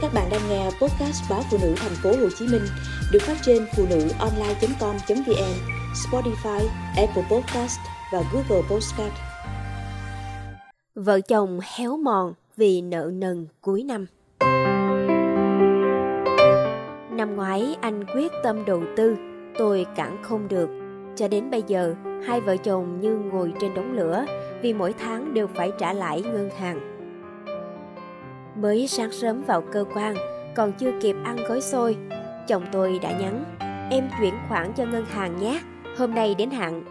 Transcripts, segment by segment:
Các bạn đang nghe podcast báo phụ nữ thành phố Hồ Chí Minh được phát trên phụ nữ online.com.vn, Spotify, Apple Podcast và Google Podcast. Vợ chồng héo mòn vì nợ nần cuối năm. Năm ngoái anh quyết tâm đầu tư, tôi cản không được. Cho đến bây giờ, hai vợ chồng như ngồi trên đống lửa vì mỗi tháng đều phải trả lãi ngân hàng Mới sáng sớm vào cơ quan, còn chưa kịp ăn gói xôi, chồng tôi đã nhắn, em chuyển khoản cho ngân hàng nhé, hôm nay đến hạn.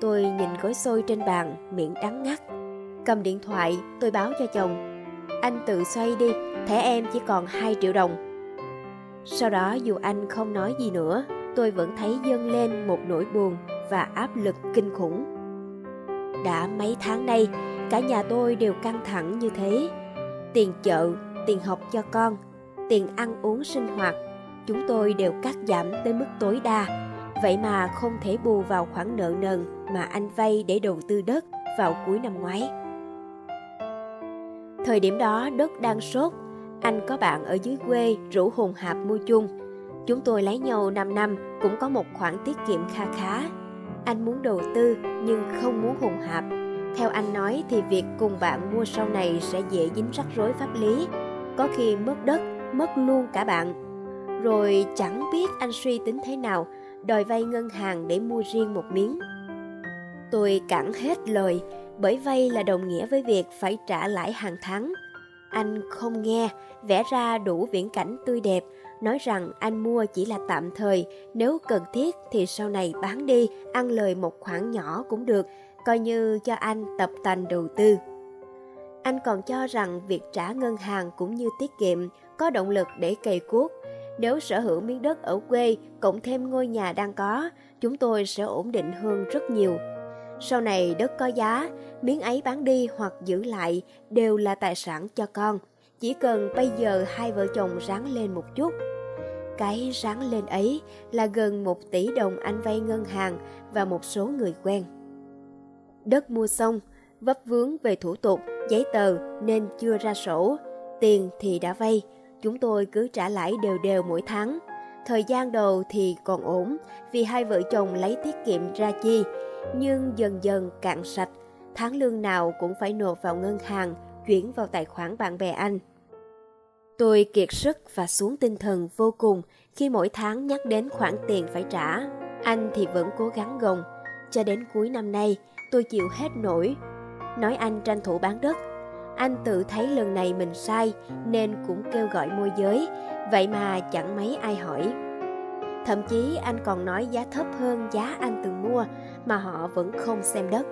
Tôi nhìn gói xôi trên bàn, miệng đắng ngắt. Cầm điện thoại, tôi báo cho chồng, anh tự xoay đi, thẻ em chỉ còn 2 triệu đồng. Sau đó dù anh không nói gì nữa, tôi vẫn thấy dâng lên một nỗi buồn và áp lực kinh khủng. Đã mấy tháng nay, cả nhà tôi đều căng thẳng như thế, tiền chợ, tiền học cho con, tiền ăn uống sinh hoạt, chúng tôi đều cắt giảm tới mức tối đa. Vậy mà không thể bù vào khoản nợ nần mà anh vay để đầu tư đất vào cuối năm ngoái. Thời điểm đó đất đang sốt, anh có bạn ở dưới quê rủ hùng hạp mua chung. Chúng tôi lấy nhau 5 năm cũng có một khoản tiết kiệm kha khá. Anh muốn đầu tư nhưng không muốn hùng hạp theo anh nói thì việc cùng bạn mua sau này sẽ dễ dính rắc rối pháp lý, có khi mất đất, mất luôn cả bạn. Rồi chẳng biết anh suy tính thế nào, đòi vay ngân hàng để mua riêng một miếng. Tôi cản hết lời, bởi vay là đồng nghĩa với việc phải trả lãi hàng tháng. Anh không nghe, vẽ ra đủ viễn cảnh tươi đẹp, nói rằng anh mua chỉ là tạm thời, nếu cần thiết thì sau này bán đi, ăn lời một khoản nhỏ cũng được, coi như cho anh tập tành đầu tư. Anh còn cho rằng việc trả ngân hàng cũng như tiết kiệm có động lực để cày cuốc. Nếu sở hữu miếng đất ở quê cộng thêm ngôi nhà đang có, chúng tôi sẽ ổn định hơn rất nhiều. Sau này đất có giá, miếng ấy bán đi hoặc giữ lại đều là tài sản cho con. Chỉ cần bây giờ hai vợ chồng ráng lên một chút. Cái ráng lên ấy là gần một tỷ đồng anh vay ngân hàng và một số người quen đất mua xong, vấp vướng về thủ tục, giấy tờ nên chưa ra sổ, tiền thì đã vay, chúng tôi cứ trả lãi đều đều mỗi tháng. Thời gian đầu thì còn ổn vì hai vợ chồng lấy tiết kiệm ra chi, nhưng dần dần cạn sạch, tháng lương nào cũng phải nộp vào ngân hàng, chuyển vào tài khoản bạn bè anh. Tôi kiệt sức và xuống tinh thần vô cùng khi mỗi tháng nhắc đến khoản tiền phải trả. Anh thì vẫn cố gắng gồng. Cho đến cuối năm nay, tôi chịu hết nổi. Nói anh tranh thủ bán đất. Anh tự thấy lần này mình sai nên cũng kêu gọi môi giới, vậy mà chẳng mấy ai hỏi. Thậm chí anh còn nói giá thấp hơn giá anh từng mua mà họ vẫn không xem đất.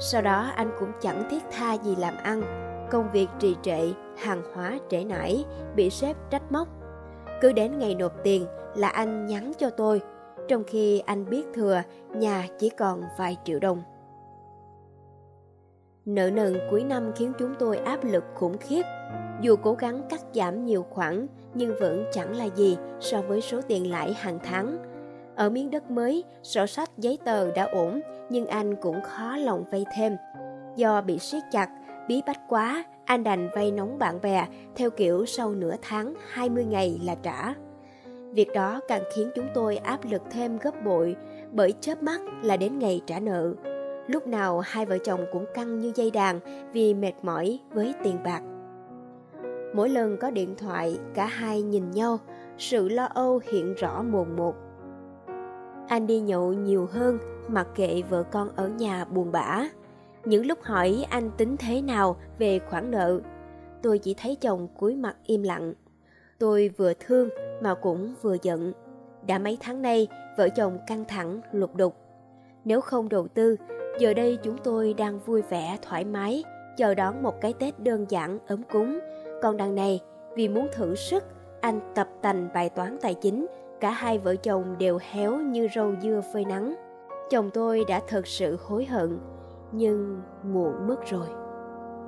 Sau đó anh cũng chẳng thiết tha gì làm ăn, công việc trì trệ, hàng hóa trễ nải, bị sếp trách móc. Cứ đến ngày nộp tiền là anh nhắn cho tôi, trong khi anh biết thừa nhà chỉ còn vài triệu đồng. Nợ nần cuối năm khiến chúng tôi áp lực khủng khiếp. Dù cố gắng cắt giảm nhiều khoản nhưng vẫn chẳng là gì so với số tiền lãi hàng tháng. Ở miếng đất mới, sổ sách giấy tờ đã ổn nhưng anh cũng khó lòng vay thêm. Do bị siết chặt, bí bách quá, anh đành vay nóng bạn bè theo kiểu sau nửa tháng 20 ngày là trả. Việc đó càng khiến chúng tôi áp lực thêm gấp bội bởi chớp mắt là đến ngày trả nợ. Lúc nào hai vợ chồng cũng căng như dây đàn vì mệt mỏi với tiền bạc. Mỗi lần có điện thoại, cả hai nhìn nhau, sự lo âu hiện rõ mồn một. Anh đi nhậu nhiều hơn, mặc kệ vợ con ở nhà buồn bã. Những lúc hỏi anh tính thế nào về khoản nợ, tôi chỉ thấy chồng cúi mặt im lặng. Tôi vừa thương mà cũng vừa giận. Đã mấy tháng nay, vợ chồng căng thẳng, lục đục. Nếu không đầu tư, Giờ đây chúng tôi đang vui vẻ, thoải mái, chờ đón một cái Tết đơn giản, ấm cúng. Còn đằng này, vì muốn thử sức, anh tập tành bài toán tài chính, cả hai vợ chồng đều héo như rau dưa phơi nắng. Chồng tôi đã thật sự hối hận, nhưng muộn mất rồi.